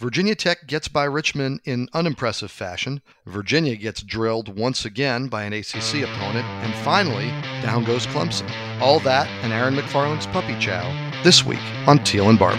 Virginia Tech gets by Richmond in unimpressive fashion. Virginia gets drilled once again by an ACC opponent. And finally, down goes Clemson. All that and Aaron McFarling's puppy chow this week on Teel and Barber.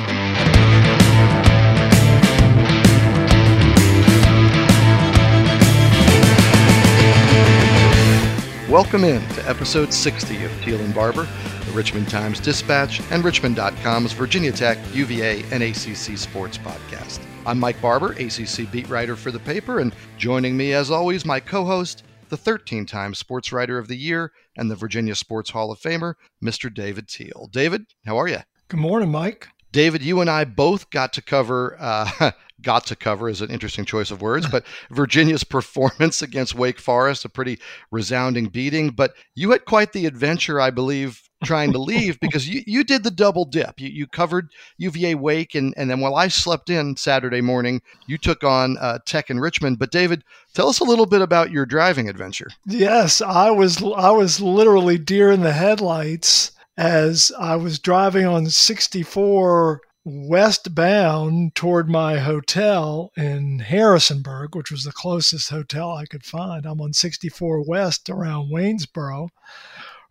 Welcome in to episode 60 of Teel and Barber, the Richmond Times Dispatch, and Richmond.com's Virginia Tech, UVA, and ACC Sports Podcast. I'm Mike Barber, ACC beat writer for the paper, and joining me, as always, my co host, the 13 time Sports Writer of the Year and the Virginia Sports Hall of Famer, Mr. David Teel. David, how are you? Good morning, Mike. David, you and I both got to cover, uh, got to cover is an interesting choice of words, but Virginia's performance against Wake Forest, a pretty resounding beating. But you had quite the adventure, I believe, trying to leave because you, you did the double dip. You, you covered UVA Wake, and, and then while I slept in Saturday morning, you took on uh, Tech in Richmond. But David, tell us a little bit about your driving adventure. Yes, I was I was literally deer in the headlights as I was driving on 64 westbound toward my hotel in Harrisonburg, which was the closest hotel I could find. I'm on 64 West around Waynesboro.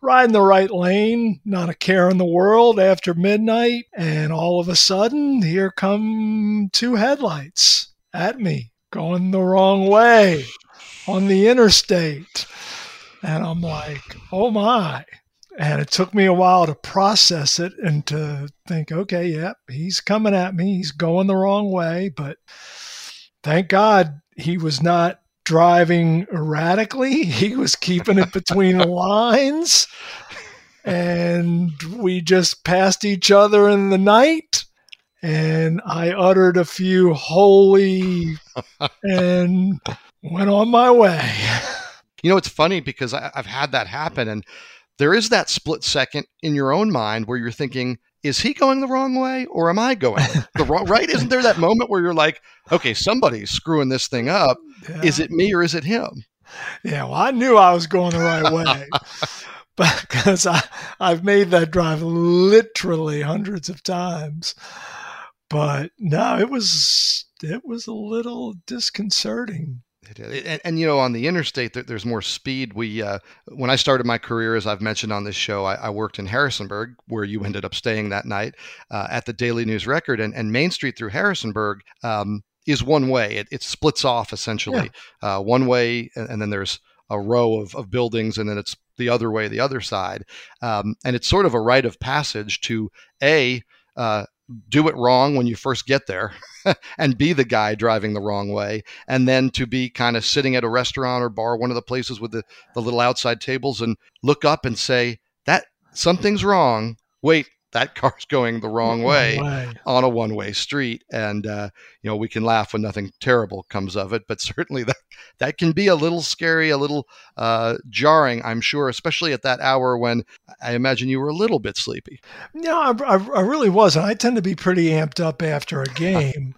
Riding the right lane, not a care in the world after midnight, and all of a sudden, here come two headlights at me going the wrong way on the interstate. And I'm like, oh my. And it took me a while to process it and to think, okay, yep, yeah, he's coming at me. He's going the wrong way. But thank God he was not driving erratically. He was keeping it between the lines. And we just passed each other in the night. And I uttered a few holy and went on my way. You know, it's funny because I, have had that happen. And there is that split second in your own mind where you're thinking, is he going the wrong way or am I going the wrong right? Isn't there that moment where you're like, okay, somebody's screwing this thing up. Yeah. Is it me or is it him? Yeah, well, I knew I was going the right way. because I I've made that drive literally hundreds of times. But no, it was it was a little disconcerting and, and, you know, on the interstate, there, there's more speed. We, uh, when I started my career, as I've mentioned on this show, I, I worked in Harrisonburg, where you ended up staying that night uh, at the Daily News Record, and, and Main Street through Harrisonburg. Um, is one way. It, it splits off essentially yeah. uh, one way, and, and, then there's a row of, of buildings, and then it's the other way, the other side. Um, and it's sort of a rite of passage to a uh, do it wrong when you first get there and be the guy driving the wrong way. And then to be kind of sitting at a restaurant or bar one of the places with the, the little outside tables and look up and say that something's wrong. Wait that car's going the wrong way, on a one way street. And, uh, you know, we can laugh when nothing terrible comes of it, but certainly that, that can be a little scary, a little uh, jarring, I'm sure, especially at that hour when I imagine you were a little bit sleepy. No, I, I, I really wasn't. I tend to be pretty amped up after a game.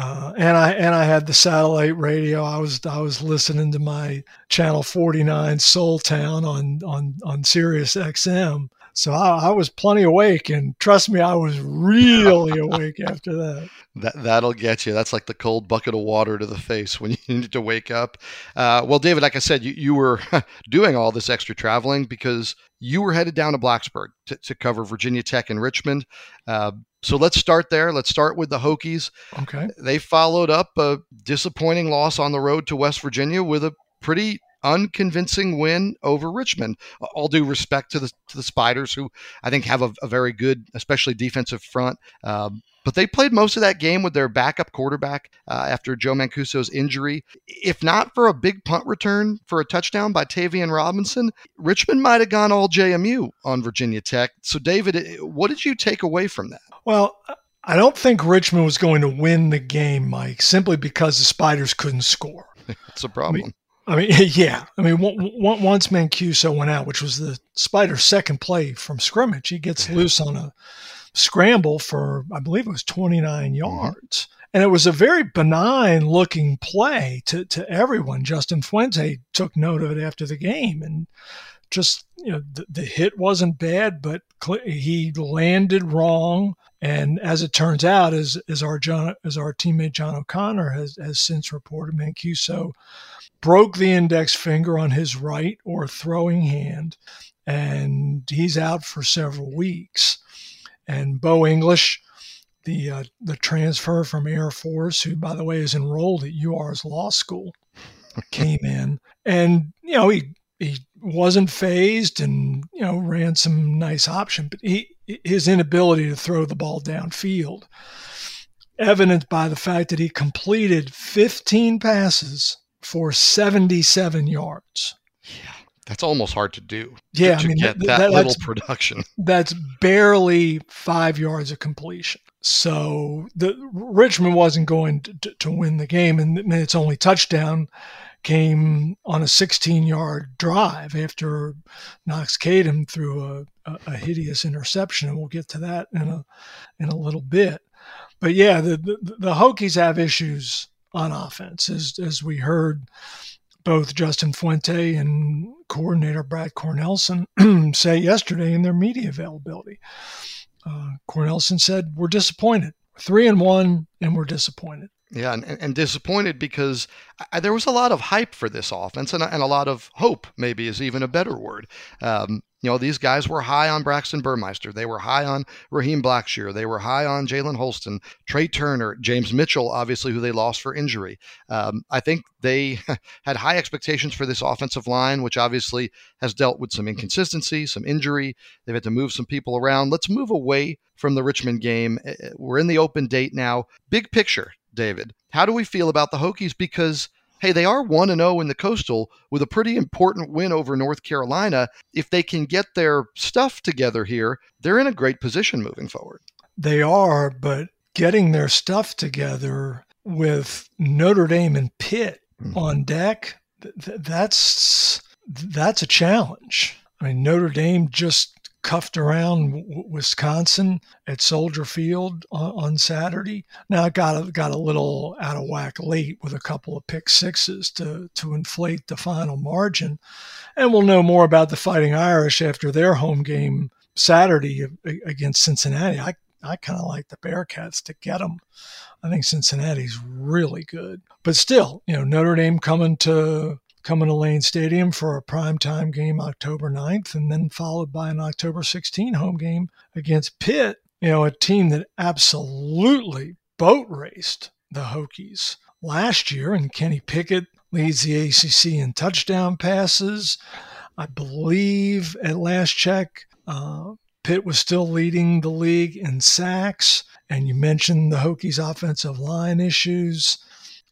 Uh, and I and I had the satellite radio. I was I was listening to my channel 49 Soul Town on on on Sirius XM, so I, I, was plenty awake, and trust me, I was really awake after that. That that'll get you. That's like the cold bucket of water to the face when you need to wake up. Uh, well, David, like I said, you, you were doing all this extra traveling because you were headed down to Blacksburg to, to cover Virginia Tech and Richmond. Uh, so let's start there. Let's start with the Hokies. Okay. They followed up a disappointing loss on the road to West Virginia with a pretty unconvincing win over Richmond. All due respect to the to the Spiders, who I think have a, a very good, especially defensive front. Um, but they played most of that game with their backup quarterback uh, after Joe Mancuso's injury. If not for a big punt return for a touchdown by Tayvion Robinson, Richmond might have gone all JMU on Virginia Tech. So, David, what did you take away from that? Well, I don't think Richmond was going to win the game, Mike, simply because the Spiders couldn't score. That's a problem. I mean, yeah. I mean, once Mancuso went out, which was the Spider's second play from scrimmage, he gets loose on a scramble for, I believe it was 29 mm-hmm. yards. And it was a very benign looking play to, to everyone. Justin Fuente took note of it after the game and just you know the, the hit wasn't bad, but he landed wrong. And as it turns out, as, as our John, as our teammate John O'Connor has, has since reported, Mancuso broke the index finger on his right or throwing hand, and he's out for several weeks. And Bo English, the uh, the transfer from Air Force, who by the way is enrolled at UR's law school, came in, and you know he he wasn't phased and you know ran some nice option, but he his inability to throw the ball downfield, evidenced by the fact that he completed 15 passes for 77 yards. Yeah, that's almost hard to do. Yeah, to, I mean get that, that little production. That's barely five yards of completion. So the Richmond wasn't going to, to win the game, and its only touchdown came on a 16 yard drive after Knox Kadum threw a, a, hideous interception. And we'll get to that in a, in a little bit. But yeah, the, the, the Hokies have issues on offense, as, as we heard both Justin Fuente and coordinator Brad Cornelsen say yesterday in their media availability. Uh, said, We're disappointed. three and one, and we're disappointed. Yeah, and, and disappointed because I, there was a lot of hype for this offense and, and a lot of hope, maybe is even a better word. Um, you know, these guys were high on Braxton Burmeister. They were high on Raheem Blackshear. They were high on Jalen Holston, Trey Turner, James Mitchell, obviously, who they lost for injury. Um, I think they had high expectations for this offensive line, which obviously has dealt with some inconsistency, some injury. They've had to move some people around. Let's move away from the Richmond game. Eh, eh, we're in the open date now. Big picture, David. How do we feel about the Hokies? Because hey, they are 1 0 in the Coastal with a pretty important win over North Carolina. If they can get their stuff together here, they're in a great position moving forward. They are, but getting their stuff together with Notre Dame and Pitt mm-hmm. on deck, th- that's that's a challenge. I mean, Notre Dame just cuffed around Wisconsin at Soldier Field on, Saturday. Now it got got a little out of whack late with a couple of pick sixes to to inflate the final margin, and we'll know more about the Fighting Irish after their home game Saturday against Cincinnati. I I kind of like the Bearcats to get them. I think Cincinnati's really good, but still, you know, Notre Dame coming to coming to Lane Stadium for a primetime game October 9th, and then followed by an October 16 home game against Pitt, you know, a team that absolutely boat raced the Hokies last year. And Kenny Pickett leads the ACC in touchdown passes. I believe at last check, uh, Pitt was still leading the league in sacks. And you mentioned the Hokies' offensive line issues.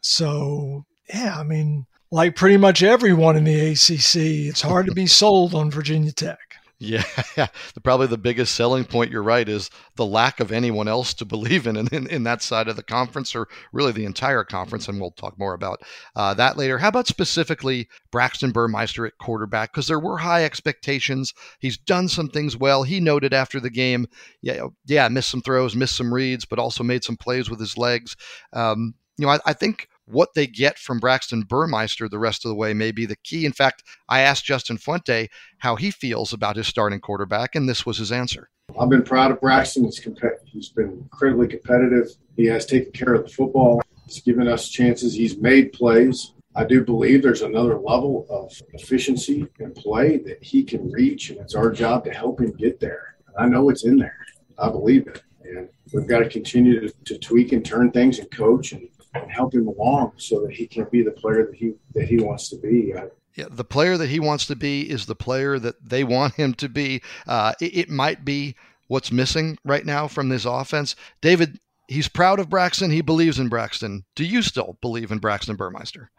So, yeah, I mean, like pretty much everyone in the ACC, it's hard to be sold on Virginia Tech. Yeah, yeah. Probably the biggest selling point, you're right, is the lack of anyone else to believe in in, in, in that side of the conference, or really the entire conference. And we'll talk more about uh, that later. How about specifically Braxton Burmeister at quarterback? Because there were high expectations. He's done some things well. He noted after the game, yeah, yeah, missed some throws, missed some reads, but also made some plays with his legs. Um, you know, I, I think what they get from Braxton Burmeister the rest of the way may be the key. In fact, I asked Justin Fuente how he feels about his starting quarterback, and this was his answer. I've been proud of Braxton. He's, comp- he's been incredibly competitive. He has taken care of the football. He's given us chances. He's made plays. I do believe there's another level of efficiency and play that he can reach, and it's our job to help him get there. I know it's in there. I believe it. And we've got to continue to, to tweak and turn things and coach and and help him along so that he can be the player that he that he wants to be. yeah, the player that he wants to be is the player that they want him to be. Uh, it, it might be what's missing right now from this offense. David, he's proud of Braxton. He believes in Braxton. Do you still believe in Braxton Burmeister?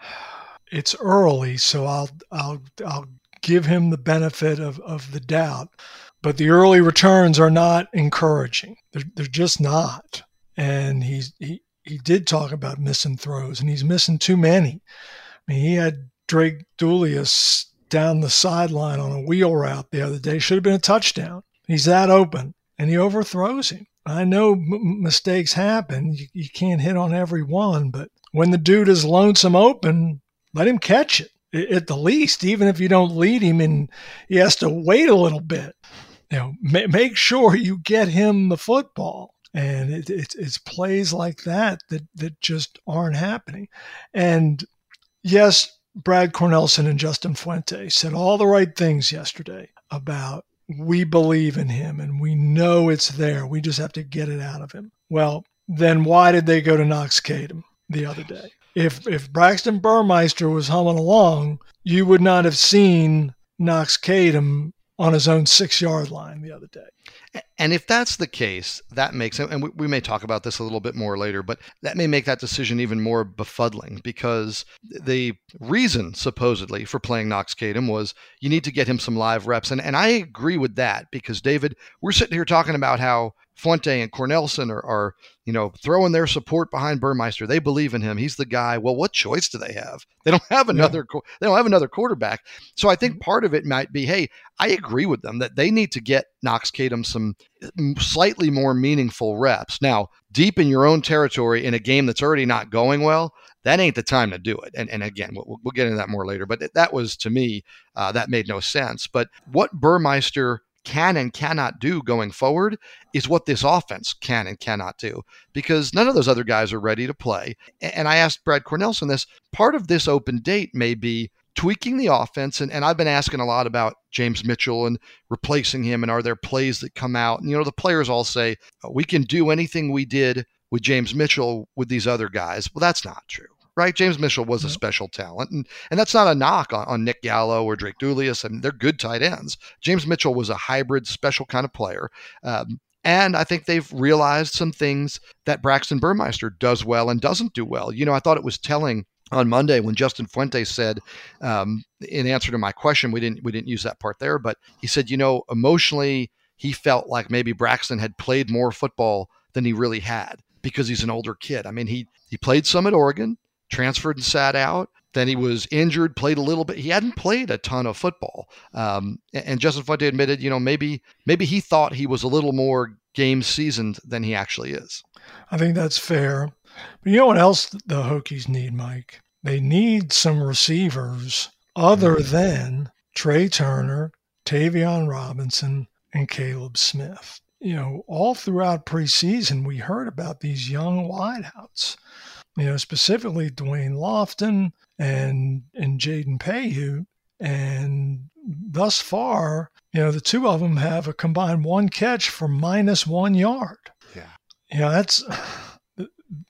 It's early, so I'll I'll I'll give him the benefit of, of the doubt. But the early returns are not encouraging. They're, they're just not. And he's he, he did talk about missing throws, and he's missing too many. I mean, he had Drake DeIuliis down the sideline on a wheel route the other day. Should have been a touchdown. He's that open, and he overthrows him. I know m- mistakes happen. You, you can't hit on every one, but when the dude is lonesome open, let him catch it. at the least, even if you don't lead him and he has to wait a little bit, you know, ma- make sure you get him the football. And it, it, it's plays like that, that that just aren't happening. And yes, Brad Cornelsen and Justin Fuente said all the right things yesterday about we believe in him and we know it's there. We just have to get it out of him. Well, then why did they go to Knox Kadum the other day? If if Braxton Burmeister was humming along, you would not have seen Knox Kadum on his own six yard line the other day. And if that's the case, that makes and we, we, may talk about this a little bit more later, but that may make that decision even more befuddling because the reason, supposedly, for playing Knox Kadum was you need to get him some live reps. And, and I agree with that because, David, we're sitting here talking about how Fuente and Cornelsen are, are, you know, throwing their support behind Burmeister. They believe in him. He's the guy. Well, what choice do they have? They don't have another. Yeah. They don't have another quarterback. So I think mm-hmm. part of it might be, hey, I agree with them that they need to get Knox Kadum some slightly more meaningful reps. Now, deep in your own territory in a game that's already not going well, that ain't the time to do it. And, and again, we'll, we'll get into that more later. But that was to me, uh, that made no sense. But what Burmeister can and cannot do going forward is what this offense can and cannot do because none of those other guys are ready to play. And I asked Brad Cornelsen this part of this open date may be tweaking the offense. And, and I've been asking a lot about James Mitchell and replacing him. And are there plays that come out? And, you know, the players all say, we can do anything we did with James Mitchell with these other guys. Well, that's not true right? James Mitchell was a special talent, and and that's not a knock on, on Nick Gallo or Drake DeIuliis. I mean, they're good tight ends. James Mitchell was a hybrid, special kind of player. Um, and I think they've realized some things that Braxton Burmeister does well and doesn't do well. You know, I thought it was telling on Monday when Justin Fuente said, um, in answer to my question, we didn't we didn't use that part there, but he said, you know, emotionally he felt like maybe Braxton had played more football than he really had because he's an older kid. I mean, he he played some at Oregon transferred and sat out. Then he was injured, played a little bit. He hadn't played a ton of football. Um, and Justin Fuente admitted, you know, maybe maybe he thought he was a little more game seasoned than he actually is. I think that's fair. But you know what else the Hokies need, Mike? They need some receivers other mm-hmm. than Trey Turner, Tayvion Robinson, and Caleb Smith. You know, all throughout preseason, we heard about these young wideouts you know, specifically Dwayne Lofton and and Jaden Payoute. And thus far, you know, the two of them have a combined one catch for minus one yard. Yeah. You know, that's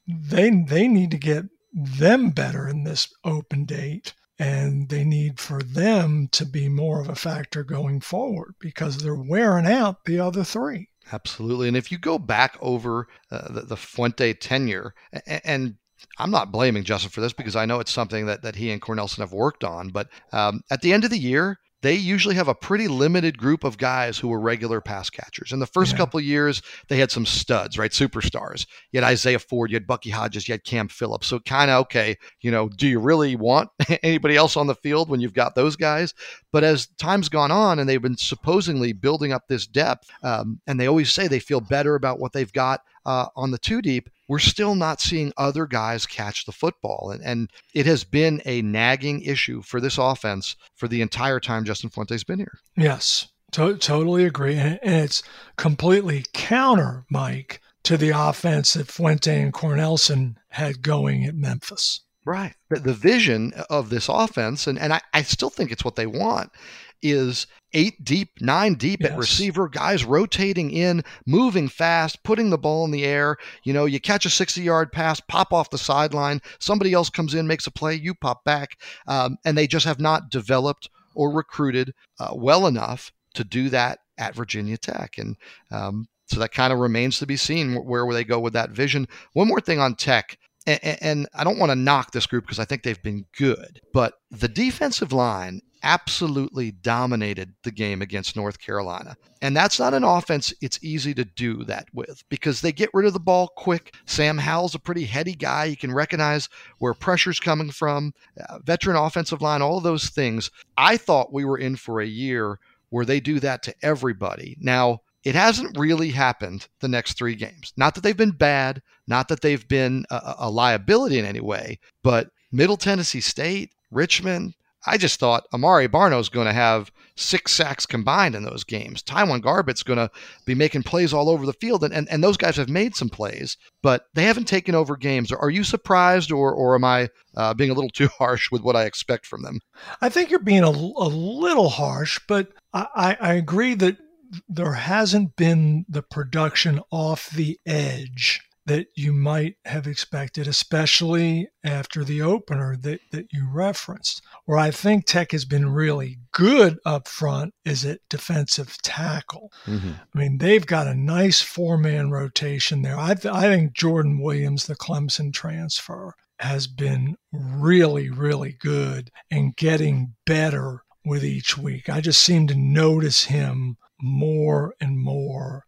they they need to get them better in this open date and they need for them to be more of a factor going forward because they're wearing out the other three. Absolutely. And if you go back over uh, the, the, Fuente tenure, and, and I'm not blaming Justin for this because I know it's something that, that he and Cornelsen have worked on. But um, at the end of the year, they usually have a pretty limited group of guys who are regular pass catchers. In the first yeah. couple of years, they had some studs, right? Superstars. You had Isaiah Ford, you had Bucky Hodges, you had Cam Phillips. So kind of okay, you know, do you really want anybody else on the field when you've got those guys? But as time's gone on and they've been supposedly building up this depth, um, and they always say they feel better about what they've got uh, on the two deep, we're still not seeing other guys catch the football. And, and it has been a nagging issue for this offense for the entire time Justin Fuente's been here. Yes, to- totally agree. And, it's completely counter, Mike, to the offense that Fuente and Cornelsen had going at Memphis. Right. The, the vision of this offense, and, and I, I still think it's what they want, is eight deep, nine deep yes. at receiver, guys rotating in, moving fast, putting the ball in the air. You know, you catch a 60 yard pass, pop off the sideline, somebody else comes in, makes a play, you pop back. Um, and they just have not developed or recruited uh, well enough to do that at Virginia Tech. And um, so that kind of remains to be seen where, where they go with that vision. One more thing on Tech and, I don't want to knock this group because I think they've been good, but the defensive line absolutely dominated the game against North Carolina. And that's not an offense it's easy to do that with because they get rid of the ball quick. Sam Howell's a pretty heady guy. You can recognize where pressure's coming from, uh, veteran offensive line, all of those things. I thought we were in for a year where they do that to everybody. Now, it hasn't really happened the next three games. Not that they've been bad, not that they've been a, a liability in any way, but Middle Tennessee State, Richmond, I just thought Amare Barno's going to have six sacks combined in those games. TyJuan Garbutt's going to be making plays all over the field, and, and, and those guys have made some plays, but they haven't taken over games. Are you surprised, or, or am I uh, being a little too harsh with what I expect from them? I think you're being a, a little harsh, but I, I agree that there hasn't been the production off the edge that you might have expected, especially after the opener that, that you referenced. Where I think Tech has been really good up front is at defensive tackle. Mm-hmm. I mean, they've got a nice four man rotation there. I, th- I think Jordan Williams, the Clemson transfer, has been really, really good and getting better with each week. I just seem to notice him more and more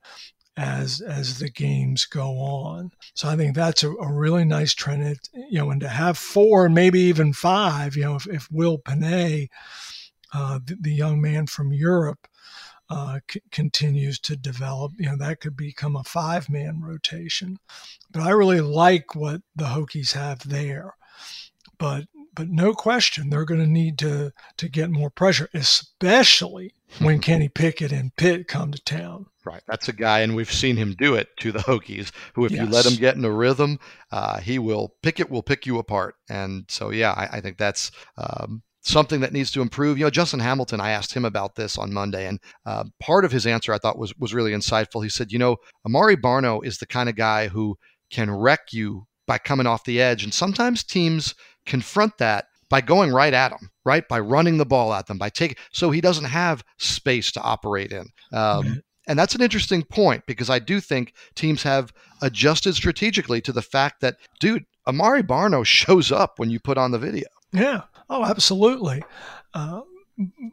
as as the games go on. So I think that's a, a really nice trend. It, you know, and to have four, maybe even five, you know, if, if Will Panay, uh, the, the, young man from Europe, uh, c- continues to develop, you know, that could become a five man rotation. But I really like what the Hokies have there. But but no question they're going to need to to get more pressure, especially when Kenny Pickett and Pitt come to town. Right. That's a guy, and we've seen him do it to the Hokies, who, if yes. you let him get in a rhythm, uh, he will pick it, will pick you apart. And so, yeah, I, I think that's um, something that needs to improve. You know, Justin Hamilton, I asked him about this on Monday, and uh, part of his answer I thought was was really insightful. He said, you know, Amare Barno is the kind of guy who can wreck you by coming off the edge, and sometimes teams confront that by going right at him, right? By running the ball at them, by taking, so he doesn't have space to operate in. Um, And that's an interesting point because I do think teams have adjusted strategically to the fact that, dude, Amare Barno shows up when you put on the video. Yeah. Oh, absolutely. Uh,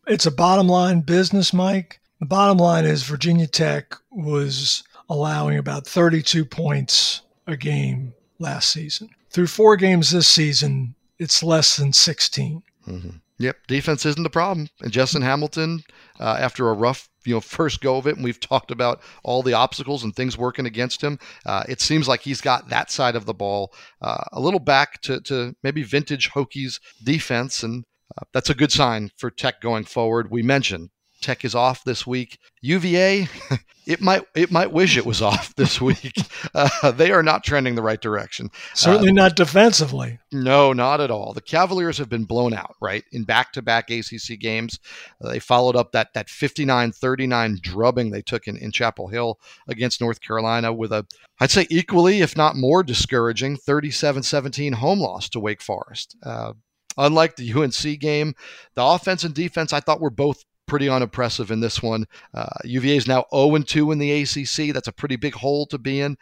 it's a bottom line business, Mike. The bottom line is Virginia Tech was allowing about 32 points a game last season. Through four games this season, it's less than 16. Mm-hmm. Yep, defense isn't the problem. And Justin Hamilton, uh, after a rough you know first go of it, and we've talked about all the obstacles and things working against him. Uh, it seems like he's got that side of the ball uh, a little back to, to maybe vintage Hokies defense, and uh, that's a good sign for Tech going forward. We mentioned Tech is off this week. UVA, it might it might wish it was off this week. Uh, they are not trending the right direction. Certainly uh, not defensively. No, not at all. The Cavaliers have been blown out, right? In back-to-back ACC games. Uh, they followed up that that 59-39 drubbing they took in, in Chapel Hill against North Carolina with a I'd say equally, if not more discouraging, 37-17 home loss to Wake Forest. Uh, unlike the UNC game, the offense and defense I thought were both pretty unimpressive in this one. Uh, UVA is now 0 2 in the ACC. That's a pretty big hole to be in.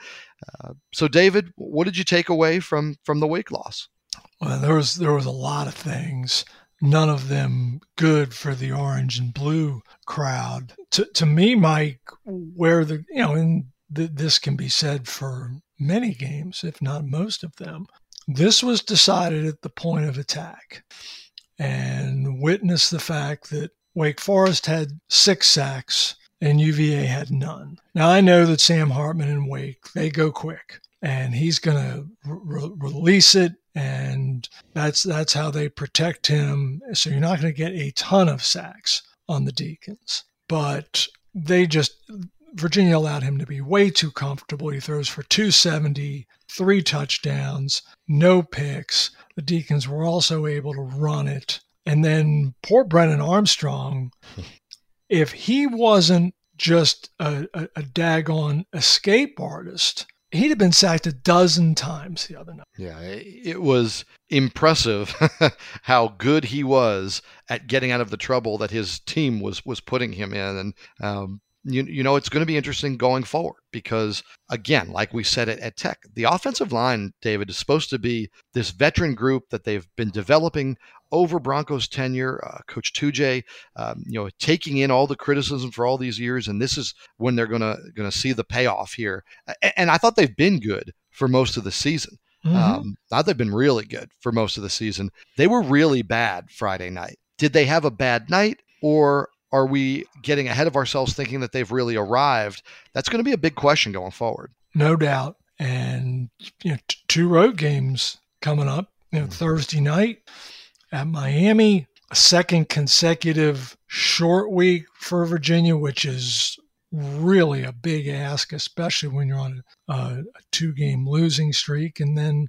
Uh, so, David, what did you take away from from the Wake loss? Well, there was there was a lot of things. None of them good for the orange and blue crowd. To to me, Mike, where the you know, and th- this can be said for many games, if not most of them. This was decided at the point of attack, and witness the fact that Wake Forest had six sacks and UVA had none. Now I know that Sam Hartman and Wake they go quick, and he's going to re- release it, and that's that's how they protect him. So you're not going to get a ton of sacks on the Deacons, but they just Virginia allowed him to be way too comfortable. He throws for 270, three touchdowns, no picks. The Deacons were also able to run it and then poor Brennan Armstrong, if he wasn't just a, a, a daggone escape artist, he'd have been sacked a dozen times the other night. Yeah, it was impressive how good he was at getting out of the trouble that his team was was putting him in, and um, you, you know, it's going to be interesting going forward because, again, like we said at, at Tech, the offensive line, David, is supposed to be this veteran group that they've been developing over Broncos tenure. Uh, Coach Tujague, um, you know, taking in all the criticism for all these years, and this is when they're gonna gonna see the payoff here. And I thought they've been good for most of the season. Mm-hmm. Um, thought they've been really good for most of the season. They were really bad Friday night. Did they have a bad night, or are we getting ahead of ourselves thinking that they've really arrived? That's going to be a big question going forward. No doubt. And you know, t- two road games coming up. You know, mm-hmm. Thursday night at Miami a second consecutive short week for Virginia, which is really a big ask, especially when you're on a, a two game losing streak. And then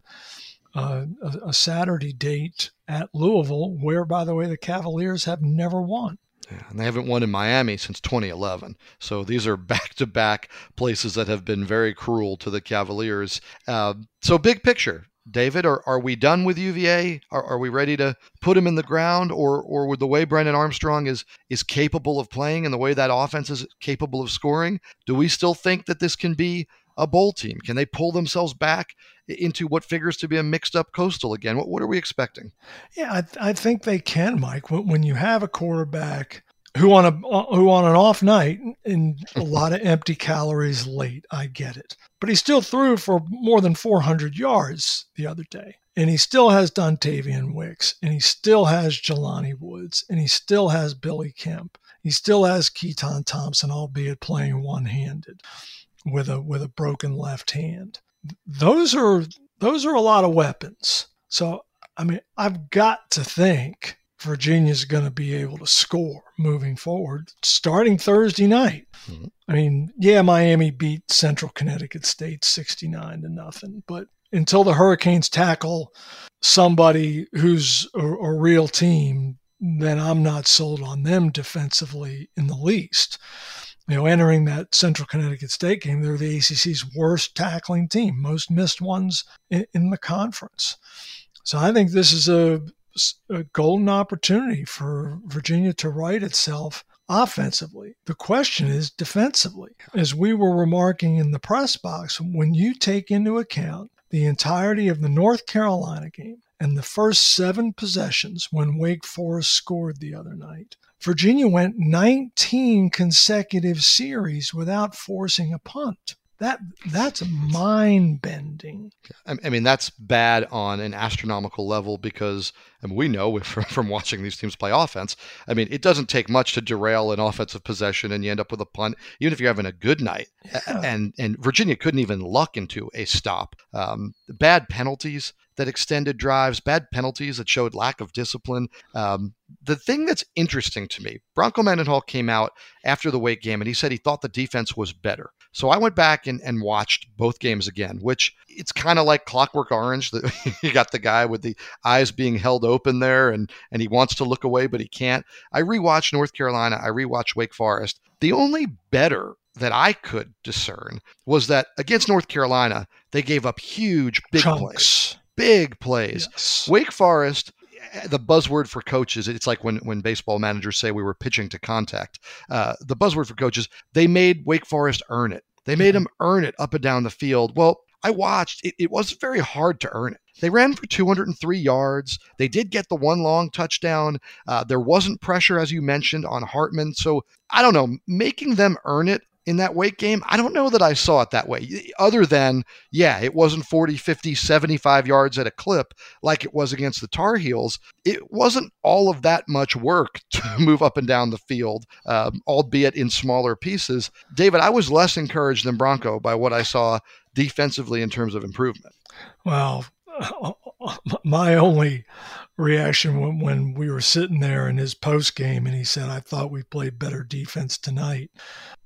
uh, a, a, Saturday date at Louisville, where, by the way, the Cavaliers have never won. Yeah, and they haven't won in Miami since 2011. So these are back to back places that have been very cruel to the Cavaliers. Uh, so, big picture, David, are, are we done with UVA? Are, are we ready to put him in the ground, or or with the way Brennan Armstrong is is capable of playing and the way that offense is capable of scoring, do we still think that this can be a bowl team? Can they pull themselves back into what figures to be a mixed up coastal again? What what are we expecting? Yeah, I, I think they can, Mike. When, when you have a quarterback who on a who on an off night and a lot of empty calories late. I get it, but he still threw for more than 400 yards the other day, and he still has Dontayvion Wicks, and he still has Jelani Woods, and he still has Billy Kemp. He still has Keytaon Thompson, albeit playing one-handed with a with a broken left hand. Those are those are a lot of weapons. So I mean, I've got to think Virginia's going to be able to score moving forward starting Thursday night. Mm-hmm. I mean, yeah, Miami beat Central Connecticut State 69 to nothing, but until the Hurricanes tackle somebody who's a, a real team, then I'm not sold on them defensively in the least. You know, entering that Central Connecticut State game, they're the ACC's worst tackling team, most missed ones in, in the conference. So I think this is a a golden opportunity for Virginia to right itself offensively. The question is defensively. As we were remarking in the press box, when you take into account the entirety of the North Carolina game and the first seven possessions when Wake Forest scored the other night, Virginia went 19 consecutive series without forcing a punt that that's mind bending. I mean, that's bad on an astronomical level because I mean, we know from watching these teams play offense. I mean, it doesn't take much to derail an offensive possession, and you end up with a punt, even if you're having a good night. Yeah. And and Virginia couldn't even luck into a stop. Um, bad penalties that extended drives, bad penalties that showed lack of discipline. Um, the thing that's interesting to me, Bronco Mendenhall came out after the Wake game and he said he thought the defense was better. So I went back and, and watched both games again, which it's kind of like Clockwork Orange. That you got the guy with the eyes being held open there, and and he wants to look away but he can't. I rewatched North Carolina. I rewatched Wake Forest. The only better that I could discern was that against North Carolina, they gave up huge big Chunks. plays big plays. Yes. Wake Forest, the buzzword for coaches, it's like when, when baseball managers say we were pitching to contact. Uh, the buzzword for coaches, they made Wake Forest earn it. They made mm-hmm. them earn it up and down the field. Well, I watched, it, it wasn't very hard to earn it. They ran for 203 yards. They did get the one long touchdown. Uh, there wasn't pressure, as you mentioned, on Hartman. So I don't know, making them earn it in that weight game, I don't know that I saw it that way. Other than, yeah, it wasn't 40, 50, 75 yards at a clip like it was against the Tar Heels. It wasn't all of that much work to move up and down the field, um, albeit in smaller pieces. David, I was less encouraged than Bronco by what I saw defensively in terms of improvement. Well, my only reaction when, when we were sitting there in his post game and he said, I thought we played better defense tonight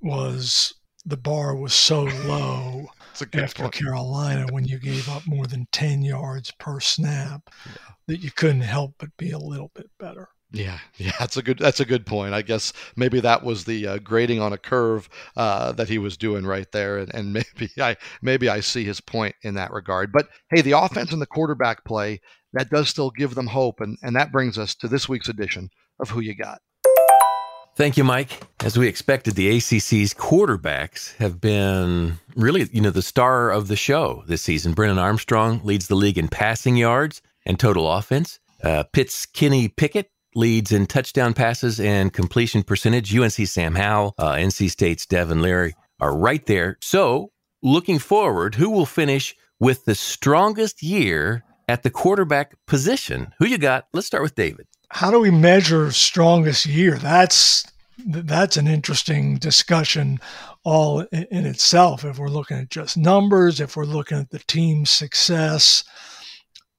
was the bar was so low after point. Carolina when you gave up more than 10 yards per snap yeah. that you couldn't help but be a little bit better. Yeah, yeah, that's a good that's a good point. I guess maybe that was the uh, grading on a curve uh, that he was doing right there, and, and maybe I maybe I see his point in that regard. But hey, the offense and the quarterback play that does still give them hope, and and that brings us to this week's edition of Who You Got. Thank you, Mike. As we expected, the ACC's quarterbacks have been really, you know, the star of the show this season. Brennan Armstrong leads the league in passing yards and total offense. Uh, Pitt's Kenny Pickett leads in touchdown passes and completion percentage. UNC Sam Howell, uh, NC State's Devin Leary are right there. So, looking forward, who will finish with the strongest year at the quarterback position? Who you got? Let's start with David. How do we measure strongest year? That's that's an interesting discussion all in, itself. If we're looking at just numbers, if we're looking at the team's success,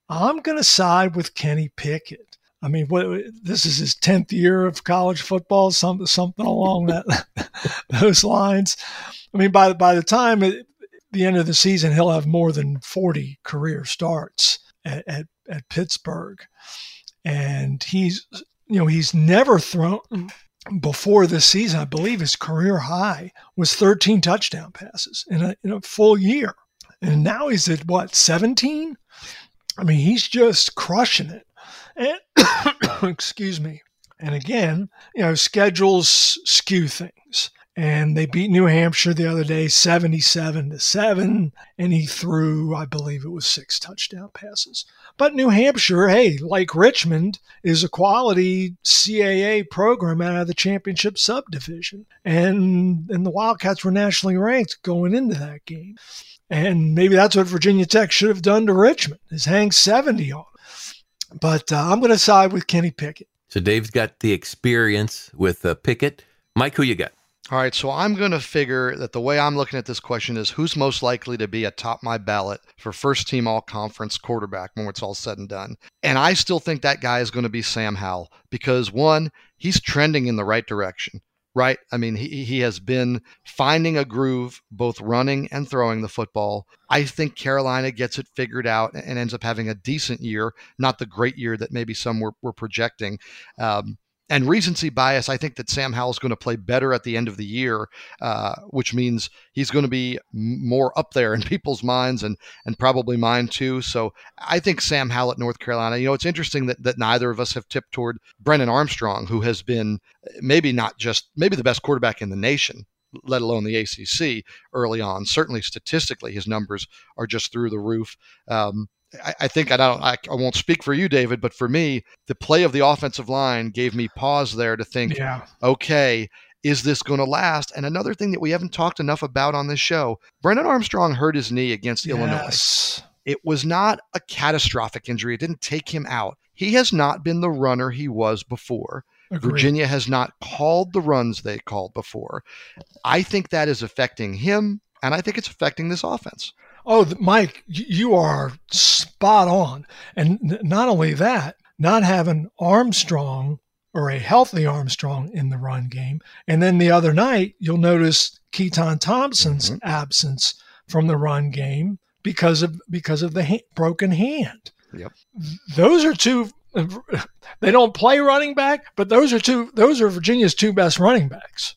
I'm going to side with Kenny Pickett. I mean, what this is his tenth year of college football, something something along that those lines. I mean, by by the time at the end of the season, he'll have more than forty career starts at, at, at Pittsburgh, and he's you know he's never thrown before this season. I believe his career high was thirteen touchdown passes in a in a full year, and now he's at what seventeen. I mean, he's just crushing it. And excuse me. And again, you know, schedules skew things. And they beat New Hampshire the other day 77 to 7. And he threw, I believe it was six touchdown passes. But New Hampshire, hey, like Richmond, is a quality CAA program out of the championship subdivision. And, and the Wildcats were nationally ranked going into that game. And maybe that's what Virginia Tech should have done to Richmond, is hang 70 on Them. but uh, I'm going to side with Kenny Pickett. So Dave's got the experience with uh, Pickett. Mike, who you got? All right, so I'm going to figure that the way I'm looking at this question is who's most likely to be atop my ballot for first team all conference quarterback when it's all said and done. And I still think that guy is going to be Sam Howell because one, he's trending in the right direction right? I mean, he, he has been finding a groove, both running and throwing the football. I think Carolina gets it figured out and ends up having a decent year, not the great year that maybe some were, were projecting. Um, and recency bias, I think that Sam Howell is going to play better at the end of the year, uh, which means he's going to be more up there in people's minds and and probably mine too. So I think Sam Howell at North Carolina. You know, it's interesting that that neither of us have tipped toward Brennan Armstrong, who has been maybe not just maybe the best quarterback in the nation, let alone the ACC early on. Certainly statistically, his numbers are just through the roof. Um, I, I think I don't I, I, won't speak for you, David, but for me, the play of the offensive line gave me pause there to think, yeah. okay, is this going to last? And another thing that we haven't talked enough about on this show, Brennan Armstrong hurt his knee against yes. Illinois. It was not a catastrophic injury. It didn't take him out. He has not been the runner he was before. Agreed. Virginia has not called the runs they called before. I think that is affecting him, and I think it's affecting this offense. Oh, Mike, you are spot on. And not only that, not having Armstrong or a healthy Armstrong in the run game. And then the other night, you'll notice Keytaon Thompson's mm-hmm. absence from the run game because of because of the ha- broken hand. Yep. Those are two they don't play running back, but those are two those are Virginia's two best running backs.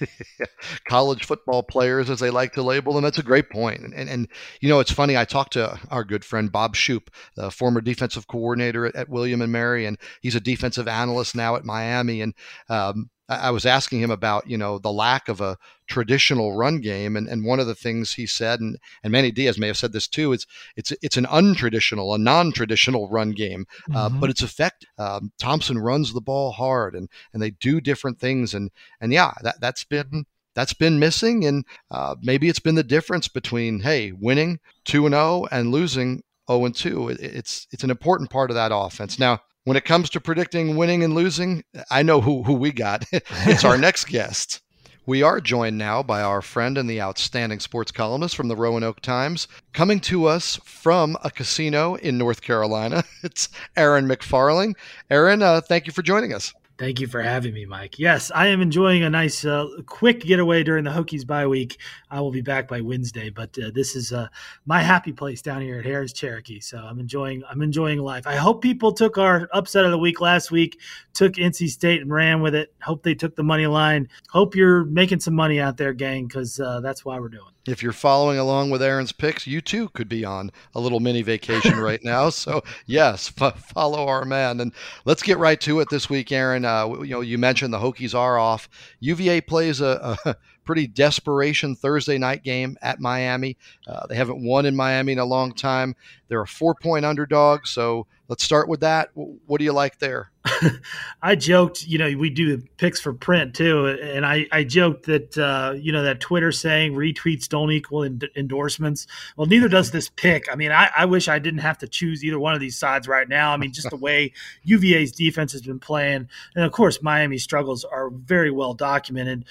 college football players, as they like to label them. That's a great point. And, and, you know, it's funny. I talked to our good friend Bob Shoop, the former defensive coordinator at, at William and Mary, and he's a defensive analyst now at Miami. And um, I was asking him about, you know, the lack of a traditional run game, and, and one of the things he said, and, and Manny Diaz may have said this too, is it's it's an untraditional, a non-traditional run game, uh, mm-hmm. but it's effective. Um, Thompson runs the ball hard, and and they do different things, and and yeah, that that's been that's been missing, and uh, maybe it's been the difference between hey winning two and oh and losing 0 and 2. It's it's an important part of that offense. Now, when it comes to predicting winning and losing, I know who, who we got. it's our next guest. We are joined now by our friend and the outstanding sports columnist from the Roanoke Times, coming to us from a casino in North Carolina. It's Aaron McFarling. Aaron, uh, thank you for joining us. Thank you for having me, Mike. Yes, I am enjoying a nice, uh, quick getaway during the Hokies bye week. I will be back by Wednesday, but uh, this is uh, my happy place down here at Harrah's Cherokee. So I'm enjoying, I'm enjoying life. I hope people took our upset of the week last week, took NC State and ran with it. Hope they took the money line. Hope you're making some money out there, gang, because uh, that's why we're doing if you're following along with Aaron's picks, you too could be on a little mini vacation right now. So yes, f- follow our man, and let's get right to it this week, Aaron. Uh, you know, you mentioned the Hokies are off. UVA plays a, a pretty desperation Thursday night game at Miami. Uh, they haven't won in Miami in a long time. They're a four point underdog. So let's start with that. What do you like there? I joked, you know, we do picks for print too, and I, I joked that uh, you know that Twitter saying retweets don't equal endorsements. Well, neither does this pick. I mean, I, I wish I didn't have to choose either one of these sides right now. I mean, just the way UVA's defense has been playing, and of course Miami's struggles are very well documented.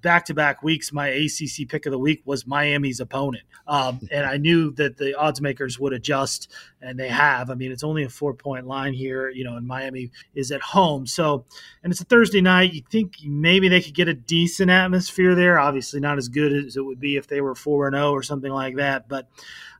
Back to back weeks, my ACC pick of the week was Miami's opponent, um, and I knew that the odds makers would adjust and they have. I mean, it's only a four point line here, you know, and Miami is at home. So, and it's a Thursday night. You think maybe they could get a decent atmosphere there. Obviously, not as good as it would be if they were four and zero oh or something like that. But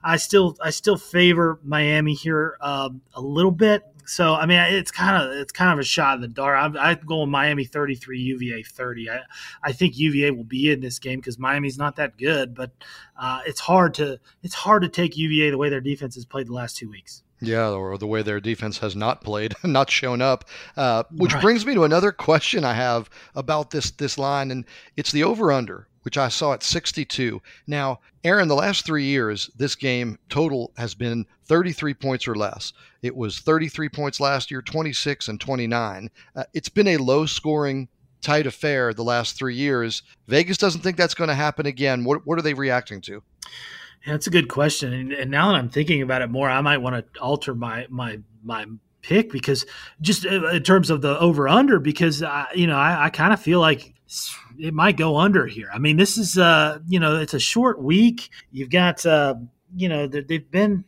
I still, I still favor Miami here um, a little bit. So I mean, it's kind of it's kind of a shot in the dark. I'm, I'm going Miami 33, UVA 30. I, I think UVA will be in this game because Miami's not that good, but uh, it's hard to it's hard to take UVA the way their defense has played the last two weeks. Yeah, or the way their defense has not played, not shown up. Uh, which right. brings me to another question I have about this this line, and it's the over under which I saw at 62. Now, Aaron, the last three years, this game total has been 33 points or less. It was 33 points last year, 26 and 29. Uh, it's been a low scoring, tight affair the last three years. Vegas doesn't think that's going to happen again. What, what are they reacting to? Yeah, that's a good question. And, and now that I'm thinking about it more, I might want to alter my my my pick because just uh, in terms of the over under because I, you know I, I kind of feel like it might go under here. I mean, this is uh, you know, it's a short week. You've got uh, you know, they've been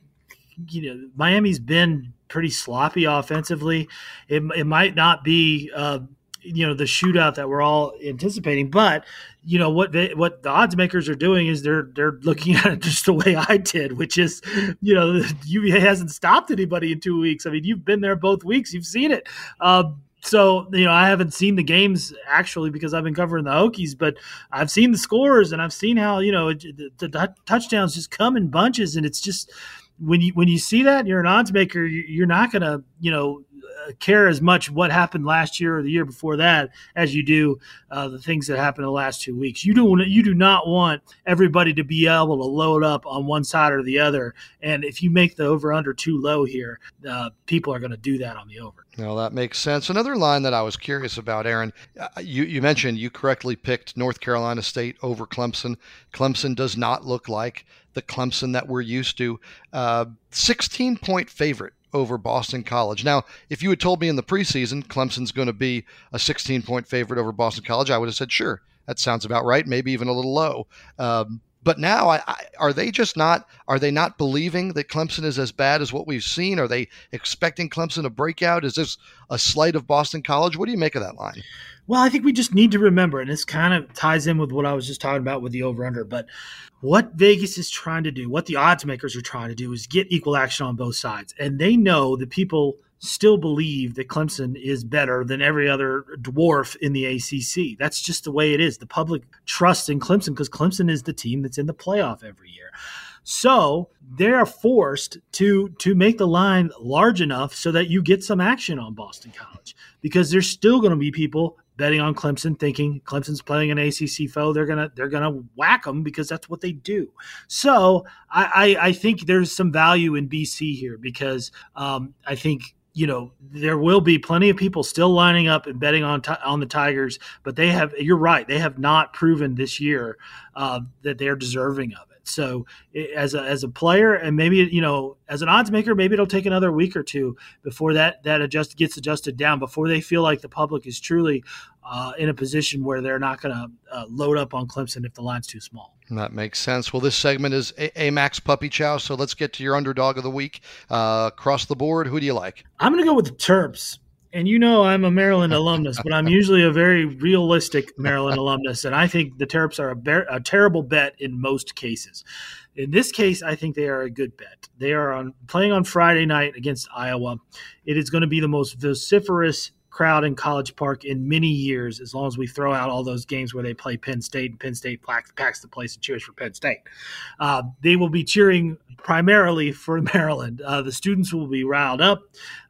you know, Miami's been pretty sloppy offensively. It, it might not be uh, you know the shootout that we're all anticipating, but you know what they, what the odds makers are doing is they're they're looking at it just the way I did, which is you know UVA hasn't stopped anybody in two weeks. I mean, you've been there both weeks, you've seen it. Um, so you know I haven't seen the games actually because I've been covering the Hokies, but I've seen the scores and I've seen how you know the, the touchdowns just come in bunches, and it's just when you when you see that you're an odds maker, you're not gonna you know care as much what happened last year or the year before that as you do uh, the things that happened in the last two weeks. You do you do not want everybody to be able to load up on one side or the other. And if you make the over under too low here, uh, people are going to do that on the over. Well, that makes sense. Another line that I was curious about, Aaron, uh, you, you mentioned you correctly picked North Carolina State over Clemson. Clemson does not look like the Clemson that we're used to. Uh, 16 point favorite over Boston College. Now, if you had told me in the preseason Clemson's going to be a 16 point favorite over Boston College, I would have said, sure, that sounds about right, maybe even a little low. Um, but now, I, I, are they just not? Are they not believing that Clemson is as bad as what we've seen? Are they expecting Clemson to break out? Is this a slight of Boston College? What do you make of that line? Well, I think we just need to remember, and this kind of ties in with what I was just talking about with the over under. But what Vegas is trying to do, what the odds makers are trying to do, is get equal action on both sides. And they know that people still believe that Clemson is better than every other dwarf in the ACC. That's just the way it is. The public trusts in Clemson because Clemson is the team that's in the playoff every year. So they're forced to to make the line large enough so that you get some action on Boston College because there's still going to be people betting on Clemson, thinking Clemson's playing an ACC foe. They're gonna they're gonna whack them because that's what they do. So I I, I think there's some value in BC here because um, I think you know there will be plenty of people still lining up and betting on on the Tigers, but they have you're right they have not proven this year uh, that they're deserving of it. So as a as a player, and maybe you know as an odds maker, maybe it'll take another week or two before that that adjust gets adjusted down before they feel like the public is truly uh, in a position where they're not going to uh, load up on Clemson if the line's too small. That makes sense. Well, this segment is a, a Max Puppy Chow, so let's get to your underdog of the week. Uh, across the board, who do you like? I'm going to go with the Terps and you know I'm a Maryland alumnus, but I'm usually a very realistic Maryland alumnus, and I think the Terps are a, a, terrible bet in most cases. In this case, I think they are a good bet. They are on playing on Friday night against Iowa. It is going to be the most vociferous crowd in College Park in many years, as long as we throw out all those games where they play Penn State and Penn State packs the place and cheers for Penn State. Uh, they will be cheering primarily for Maryland. Uh, the students will be riled up.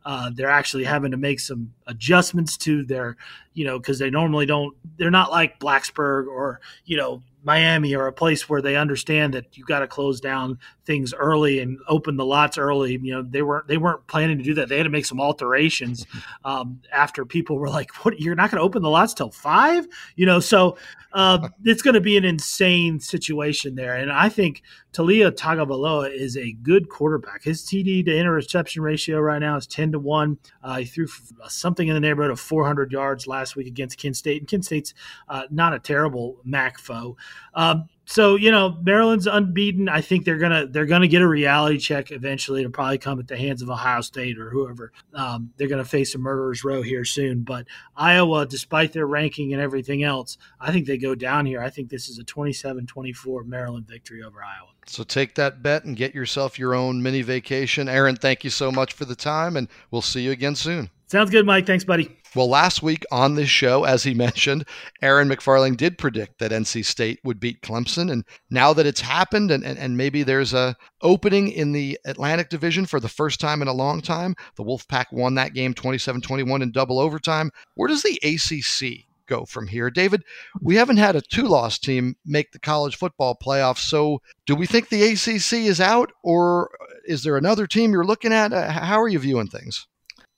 Uh, they're actually having to make some adjustments to their, you know, because they normally don't. They're not like Blacksburg or you know Miami or a place where they understand that you got to close down things early and open the lots early. You know, they weren't they weren't planning to do that. They had to make some alterations um, after people were like, "What? You're not going to open the lots till five? You know, so uh, it's going to be an insane situation there. And I think Taulia Tagovailoa is a good quarterback. His TD to interception ratio right now is ten to one. Uh, he threw something in the neighborhood of 400 yards last week against Kent State, and Kent State's uh, not a terrible MAC foe. Um, so you know Maryland's unbeaten. I think they're gonna they're gonna get a reality check eventually. It'll probably come at the hands of Ohio State or whoever. Um, they're gonna face a murderer's row here soon. But Iowa, despite their ranking and everything else, I think they go down here. I think this is a 27-24 Maryland victory over Iowa. So take that bet and get yourself your own mini vacation. Aaron, thank you so much for the time, and we'll see you again soon. Sounds good, Mike. Thanks, buddy. Well, last week on this show, as he mentioned, Aaron McFarling did predict that NC State would beat Clemson. And now that it's happened and, and, and maybe there's a opening in the Atlantic Division for the first time in a long time, the Wolfpack won that game 27-21 in double overtime. Where does the ACC go from here? David, we haven't had a two-loss team make the college football playoffs. So do we think the ACC is out or is there another team you're looking at? Uh, how are you viewing things?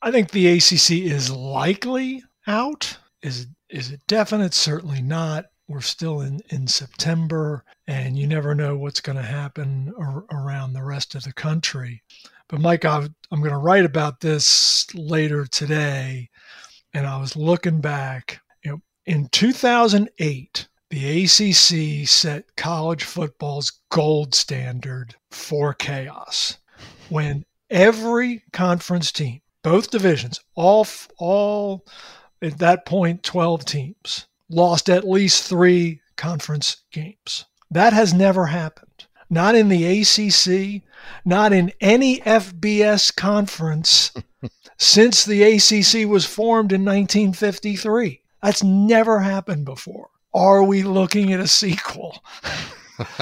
I think the ACC is likely out. Is is it definite? Certainly not. We're still in, in September, and you never know what's going to happen ar- around the rest of the country. But Mike, i am going to write about this later today, and I was looking back. In 2008, the ACC set college football's gold standard for chaos when every conference team both divisions, all all at that point 12 teams lost at least 3 conference games. That has never happened. Not in the ACC, not in any FBS conference since the ACC was formed in 1953. That's never happened before. Are we looking at a sequel?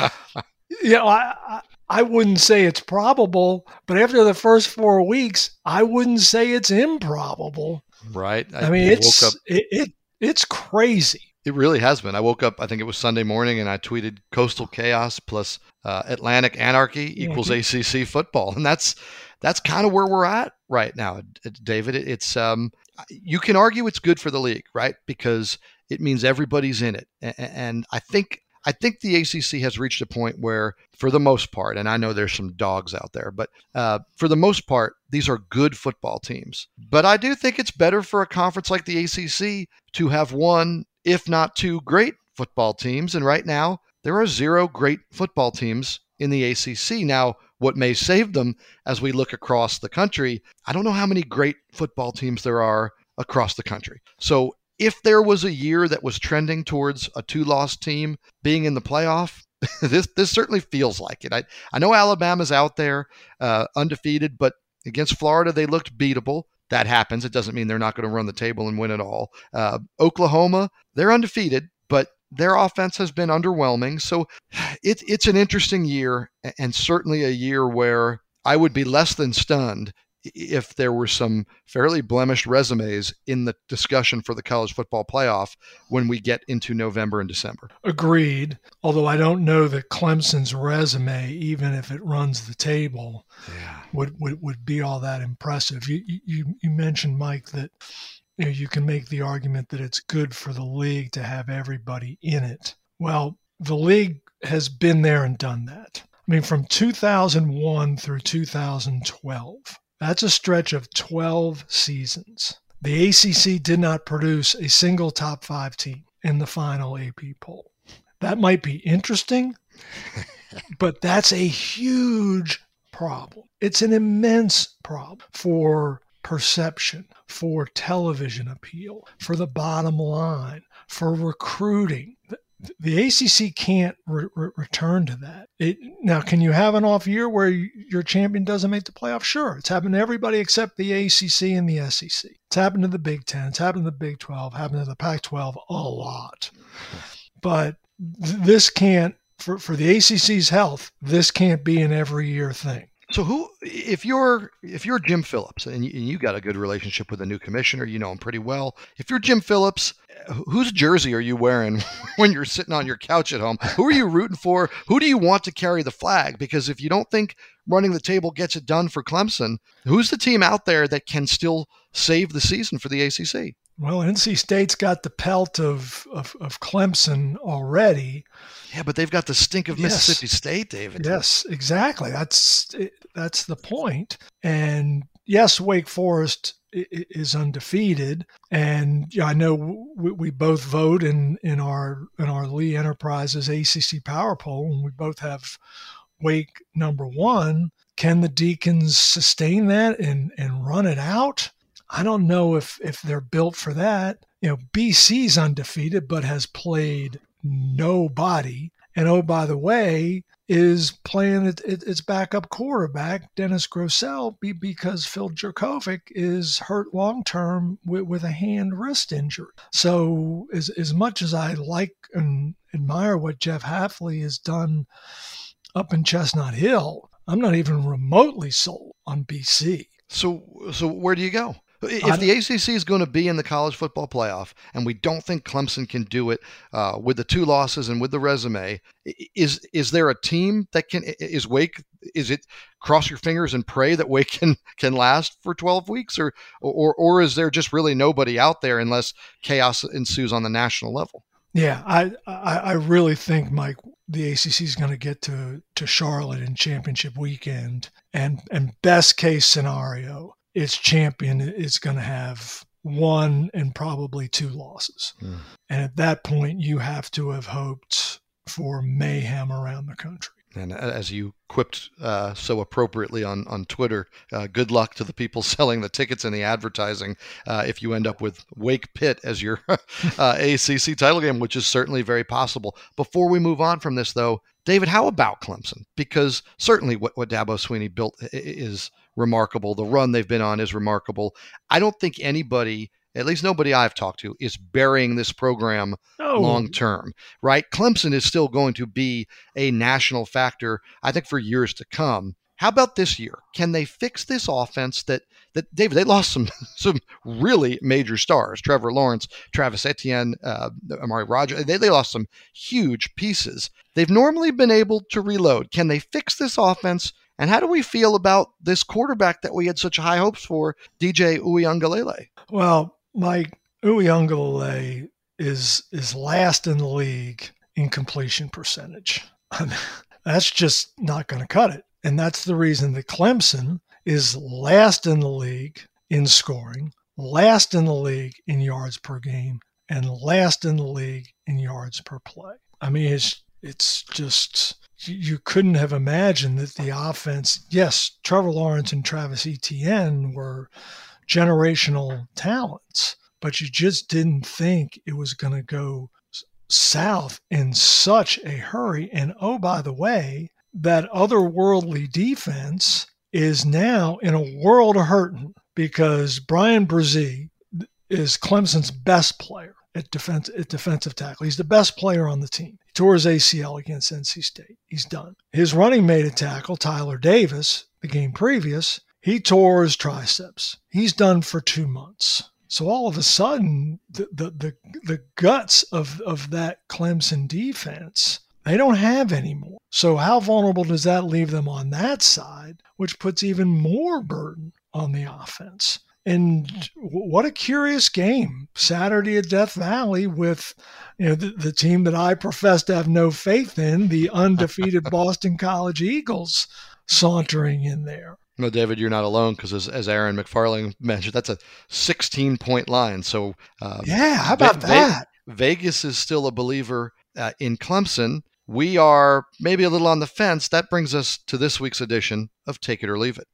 you know, I, I wouldn't say it's probable, but after the first four weeks, I wouldn't say it's improbable. Right. I, I mean, it's up, it, it it's crazy. It really has been. I woke up, I think it was Sunday morning, and I tweeted "Coastal Chaos plus uh, Atlantic Anarchy equals mm-hmm. ACC football," and that's that's kind of where we're at right now, David. It's um, you can argue it's good for the league, right? Because it means everybody's in it, and I think I think the ACC has reached a point where, for the most part, and I know there's some dogs out there, but uh, for the most part, these are good football teams. But I do think it's better for a conference like the ACC to have one, if not two, great football teams. And right now, there are zero great football teams in the ACC. Now, what may save them as we look across the country, I don't know how many great football teams there are across the country. So if there was a year that was trending towards a two-loss team being in the playoff, this this certainly feels like it. I I know Alabama's out there uh, undefeated, but against Florida they looked beatable. That happens. It doesn't mean they're not going to run the table and win it all. Uh, Oklahoma, they're undefeated, their offense has been underwhelming. So it, it's an interesting year, and certainly a year where I would be less than stunned if there were some fairly blemished resumes in the discussion for the college football playoff when we get into November and December. Agreed. Although I don't know that Clemson's resume, even if it runs the table, yeah. would, would, would be all that impressive. You, you, you mentioned, Mike, that you, know, you can make the argument that it's good for the league to have everybody in it. Well, the league has been there and done that. I mean, from 2001 through 2012, that's a stretch of 12 seasons. The ACC did not produce a single top five team in the final AP poll. That might be interesting, but that's a huge problem. It's an immense problem for perception, for television appeal, for the bottom line, for recruiting the ACC can't re- re- return to that. It, now, can you have an off year where your champion doesn't make the playoff? Sure, it's happened to everybody except the ACC and the SEC. It's happened to the Big Ten. It's happened to the Big Twelve. Happened to the Pac-12 a lot. But th- this can't for for the ACC's health. This can't be an every year thing. So who, if you're if you're Jim Phillips and you, and you got a good relationship with the new commissioner, you know him pretty well. If you're Jim Phillips, whose jersey are you wearing when you're sitting on your couch at home? Who are you rooting for? Who do you want to carry the flag? Because if you don't think running the table gets it done for Clemson, who's the team out there that can still save the season for the ACC? Well, NC State's got the pelt of, of, of Clemson already. Yeah, but they've got the stink of yes. Mississippi State, David. Yes, exactly. That's that's the point. And yes, Wake Forest is undefeated, and I know we, we both vote in in our in our Lee Enterprises ACC Power Poll, and we both have Wake number one. Can the Deacons sustain that and and run it out? I don't know if if they're built for that. You know, BC's undefeated but has played nobody. And oh, by the way, is playing it, it, its backup quarterback, Dennis Grosel, be, because Phil Jurkovec is hurt long term with, with a hand wrist injury. So, as, as much as I like and admire what Jeff Hafley has done up in Chestnut Hill, I'm not even remotely sold on BC. So, so where do you go? If the ACC is going to be in the college football playoff, and we don't think Clemson can do it uh, with the two losses and with the resume, is is there a team that can? Is Wake? Is it cross your fingers and pray that Wake can can last for twelve weeks, or or or is there just really nobody out there unless chaos ensues on the national level? Yeah, I I, I really think Mike the ACC is going to get to to Charlotte in championship weekend, and and best case scenario its champion is going to have one and probably two losses. Mm. And at that point, you have to have hoped for mayhem around the country. And as you quipped uh, so appropriately on on Twitter, uh, good luck to the people selling the tickets and the advertising. Uh, if you end up with Wake Pitt as your uh, ACC title game, which is certainly very possible. Before we move on from this, though, David, how about Clemson? Because certainly what what Dabo Swinney built is remarkable. The run they've been on is remarkable. I don't think anybody, at least nobody I've talked to, is burying this program no. long term, right? Clemson is still going to be a national factor, I think, for years to come. How about this year? Can they fix this offense that that David they lost some some really major stars, Trevor Lawrence, Travis Etienne, uh, Amari Rodgers. They, they lost some huge pieces. They've normally been able to reload. Can they fix this offense and how do we feel about this quarterback that we had such high hopes for, DJ Uiagalelei? Well, Mike Uiagalelei is is last in the league in completion percentage. that's just not going to cut it. And that's the reason that Clemson is last in the league in scoring, last in the league in yards per game, and last in the league in yards per play. I mean, it's it's just you couldn't have imagined that the offense, yes, Trevor Lawrence and Travis Etienne were generational talents, but you just didn't think it was going to go south in such a hurry. And oh, by the way, that otherworldly defense is now in a world of hurting because Bryan Bresee is Clemson's best player at, defense, at defensive tackle. He's the best player on the team. Tore his ACL against NC State. He's done. His running mate at tackle, Tyler Davis, the game previous, he tore his triceps. He's done for two months. So all of a sudden, the, the, the, the guts of, of that Clemson defense, they don't have anymore. So how vulnerable does that leave them on that side, which puts even more burden on the offense? And what a curious game. Saturday at Death Valley with you know the, the team that I profess to have no faith in, the undefeated Boston College Eagles sauntering in there. No, David, you're not alone because as, as Aaron McFarling mentioned, that's a 16 point line. So uh, yeah, how about Ve- that? Vegas is still a believer uh, in Clemson. We are maybe a little on the fence. That brings us to this week's edition of Take It or Leave It.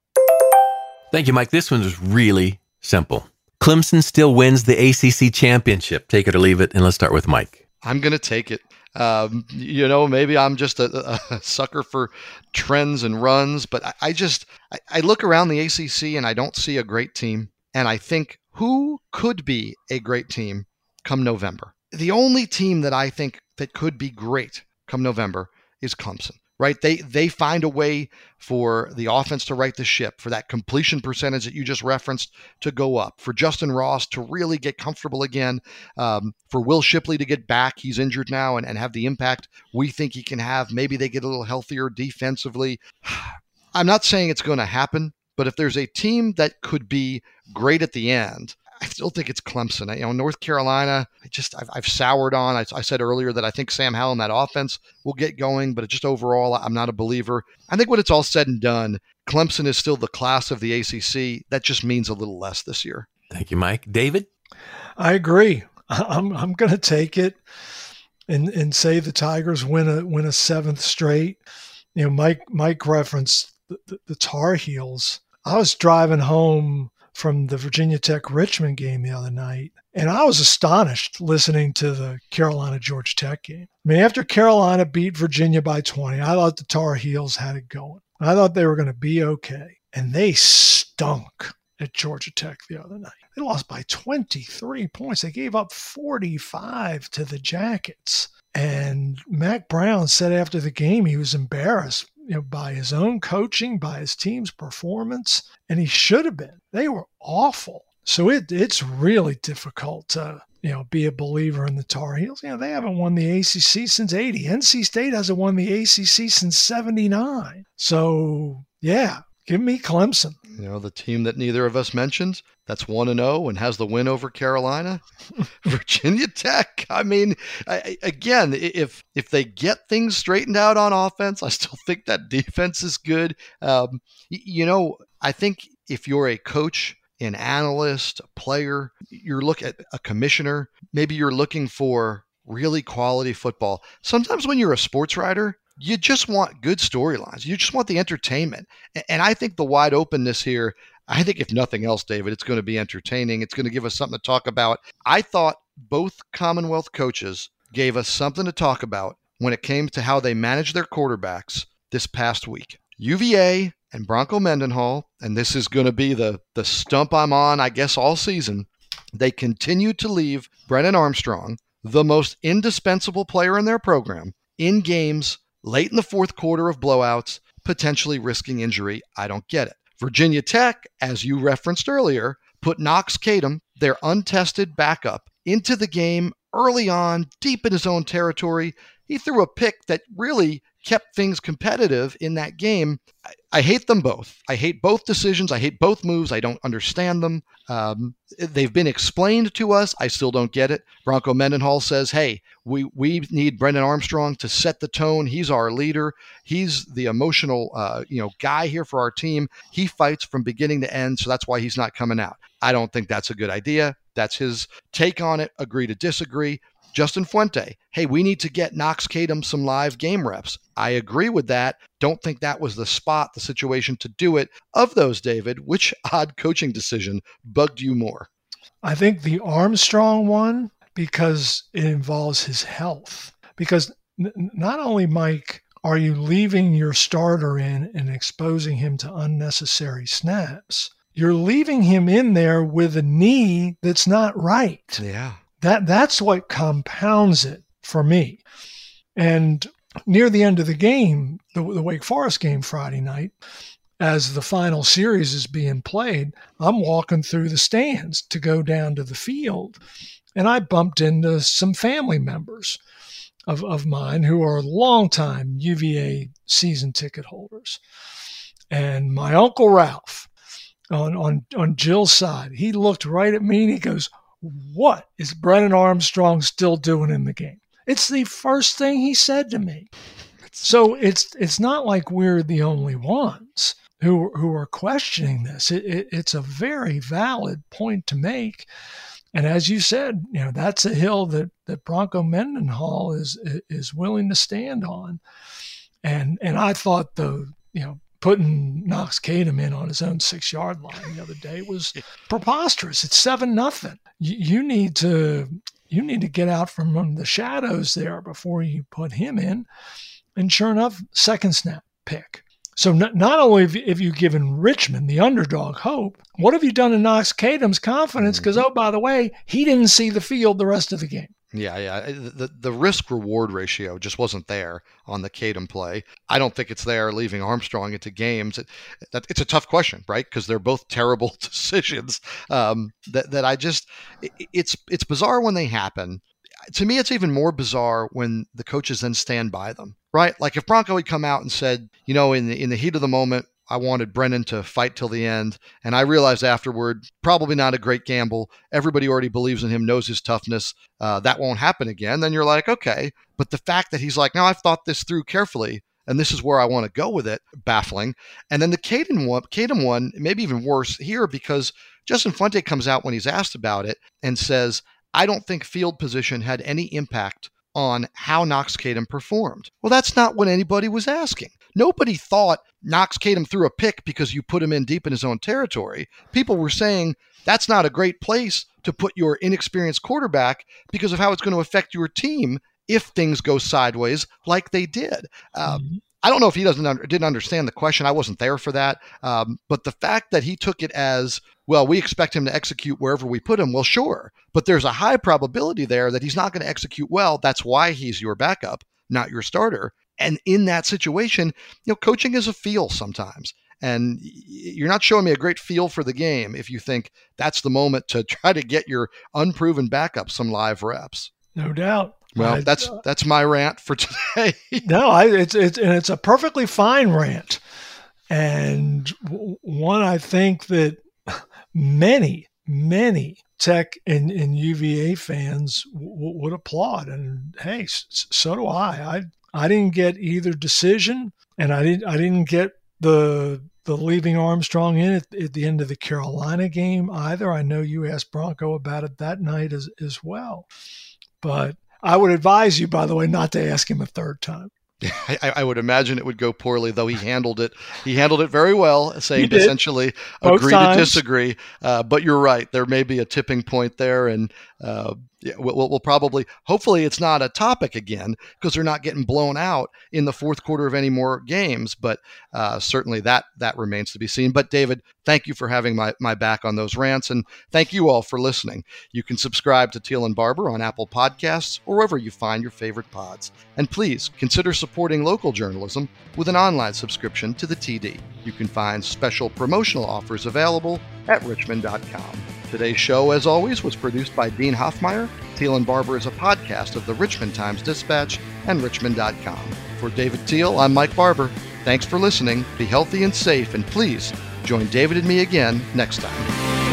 Thank you, Mike. This one was really Simple. Clemson still wins the ACC championship. Take it or leave it. And let's start with Mike. I'm going to take it. Um, you know, maybe I'm just a, a, sucker for trends and runs, but I, I just I, I look around the ACC and I don't see a great team, and I think who could be a great team come November. The only team that I think that could be great come November is Clemson right? They they find a way for the offense to right the ship, for that completion percentage that you just referenced to go up, for Justin Ross to really get comfortable again, um, for Will Shipley to get back. He's injured now and, and have the impact we think he can have. Maybe they get a little healthier defensively. I'm not saying it's going to happen, but if there's a team that could be great at the end, I still think it's Clemson. You know, North Carolina, I just I've, I've soured on. I, I, said earlier that I think Sam Howell and that offense will get going, but just overall, I'm not a believer. I think when it's all said and done, Clemson is still the class of the ACC. That just means a little less this year. Thank you, Mike. David, I agree. I'm I'm going to take it and and say the Tigers win a win a seventh straight. You know, Mike Mike referenced the, the, the Tar Heels. I was driving home from the Virginia Tech Richmond game the other night. And I was astonished listening to the Carolina Georgia Tech game. I mean, after Carolina beat Virginia by 20, I thought the Tar Heels had it going. I thought they were going to be okay. And they stunk at Georgia Tech the other night. They lost by 23 points. They gave up 45 to the Jackets. And Mack Brown said after the game he was embarrassed you know, by his own coaching, by his team's performance, and he should have been. They were awful. So it it's really difficult to you know be a believer in the Tar Heels. You know they haven't won the ACC since '80. NC State hasn't won the ACC since '79. So yeah, give me Clemson. You know the team that neither of us mentioned that's 1 and 0 and has the win over Carolina. Virginia Tech. I mean, I, again, if if they get things straightened out on offense, I still think that defense is good. Um, you know, I think if you're a coach, an analyst, a player, you're looking at a commissioner, maybe you're looking for really quality football. Sometimes when you're a sports writer, you just want good storylines. You just want the entertainment. And I think the wide openness here I think if nothing else, David, it's going to be entertaining. It's going to give us something to talk about. I thought both Commonwealth coaches gave us something to talk about when it came to how they managed their quarterbacks this past week. UVA and Bronco Mendenhall, and this is going to be the the stump I'm on, I guess, all season. They continued to leave Brennan Armstrong, the most indispensable player in their program, in games late in the fourth quarter of blowouts, potentially risking injury. I don't get it. Virginia Tech, as you referenced earlier, put Knox Kadum, their untested backup, into the game early on, deep in his own territory. He threw a pick that really kept things competitive in that game. I, I, hate them both. I hate both decisions. I hate both moves. I don't understand them. Um, they've been explained to us. I still don't get it. Bronco Mendenhall says, "Hey, we we need Brendan Armstrong to set the tone. He's our leader. He's the emotional, uh, you know, guy here for our team. He fights from beginning to end, so that's why he's not coming out." I don't think that's a good idea. That's his take on it. Agree to disagree. Justin Fuente, hey, we need to get Knox Kadum some live game reps. I agree with that. Don't think that was the spot, the situation to do it. Of those, David, which odd coaching decision bugged you more? I think the Armstrong one because it involves his health. Because n- not only, Mike, are you leaving your starter in and exposing him to unnecessary snaps, you're leaving him in there with a knee that's not right. Yeah. That that's what compounds it for me. And near the end of the game, the, the Wake Forest game Friday night, as the final series is being played, I'm walking through the stands to go down to the field, and I bumped into some family members of, of mine who are longtime UVA season ticket holders. And my Uncle Ralph on, on, on Jill's side, he looked right at me and he goes, what is Brennan Armstrong still doing in the game? It's the first thing he said to me. So it's it's not like we're the only ones who who are questioning this. It, it, it's a very valid point to make, and as you said, you know that's a hill that that Bronco Mendenhall is is willing to stand on, and and I thought the you know putting Knox Kadum in on his own six yard line the other day was preposterous. It's seven nothing. You, you need to you need to get out from the shadows there before you put him in. And sure enough, second snap pick. So not, not only have, have you given Richmond, the underdog, hope, what have you done to Knox Kadum's confidence? Because, mm-hmm. oh, by the way, he didn't see the field the rest of the game. Yeah, yeah. The the risk reward ratio just wasn't there on the Kadum play. I don't think it's there leaving Armstrong into games. It, that, it's a tough question, right? Because they're both terrible decisions. Um, that that I just it, it's it's bizarre when they happen. To me, it's even more bizarre when the coaches then stand by them, right? Like if Bronco had come out and said, you know, in the in the heat of the moment, I wanted Brennan to fight till the end. And I realized afterward, probably not a great gamble. Everybody already believes in him, knows his toughness. Uh, that won't happen again. Then you're like, okay. But the fact that he's like, now I've thought this through carefully and this is where I want to go with it, baffling. And then the Kadum one, Kadum one, maybe even worse here because Justin Fuente comes out when he's asked about it and says, I don't think field position had any impact on how Knox Kadum performed. Well, that's not what anybody was asking. Nobody thought Knox Kadum threw a pick because you put him in deep in his own territory. People were saying that's not a great place to put your inexperienced quarterback because of how it's going to affect your team if things go sideways like they did. Um, mm-hmm. I don't know if he doesn't under, didn't understand the question. I wasn't there for that. Um, but the fact that he took it as well, we expect him to execute wherever we put him. Well, sure, but there's a high probability there that he's not going to execute well. That's why he's your backup, not your starter. And in that situation, you know, coaching is a feel sometimes. And you're not showing me a great feel for the game if you think that's the moment to try to get your unproven backup some live reps. No doubt. Well, I, that's uh, that's my rant for today. no, I, it's it's and it's a perfectly fine rant, and one I think that many many Tech and, and UVA fans w- would applaud. And hey, so do I. I I didn't get either decision, and I didn't I didn't get the the leaving Armstrong in at, at, the end of the Carolina game either. I know you asked Bronco about it that night as as well, but I would advise you, by the way, not to ask him a third time. I, I, would imagine it would go poorly, though he handled it. He handled it very well, saying essentially Both agree times. to disagree. Uh, but you're right; there may be a tipping point there, and uh, yeah, we'll, we'll, probably, hopefully, it's not a topic again because they're not getting blown out in the fourth quarter of any more games. But uh, certainly that that remains to be seen. But David, thank you for having my, my back on those rants, and thank you all for listening. You can subscribe to Teel and Barber on Apple Podcasts or wherever you find your favorite pods. And please consider supporting local journalism with an online subscription to the TD. You can find special promotional offers available at richmond.com. Today's show, as always, was produced by Dean Hoffmeyer. Teel and Barber is a podcast of the Richmond Times Dispatch and Richmond.com. For David Teel, I'm Mike Barber. Thanks for listening. Be healthy and safe, and please join David and me again next time.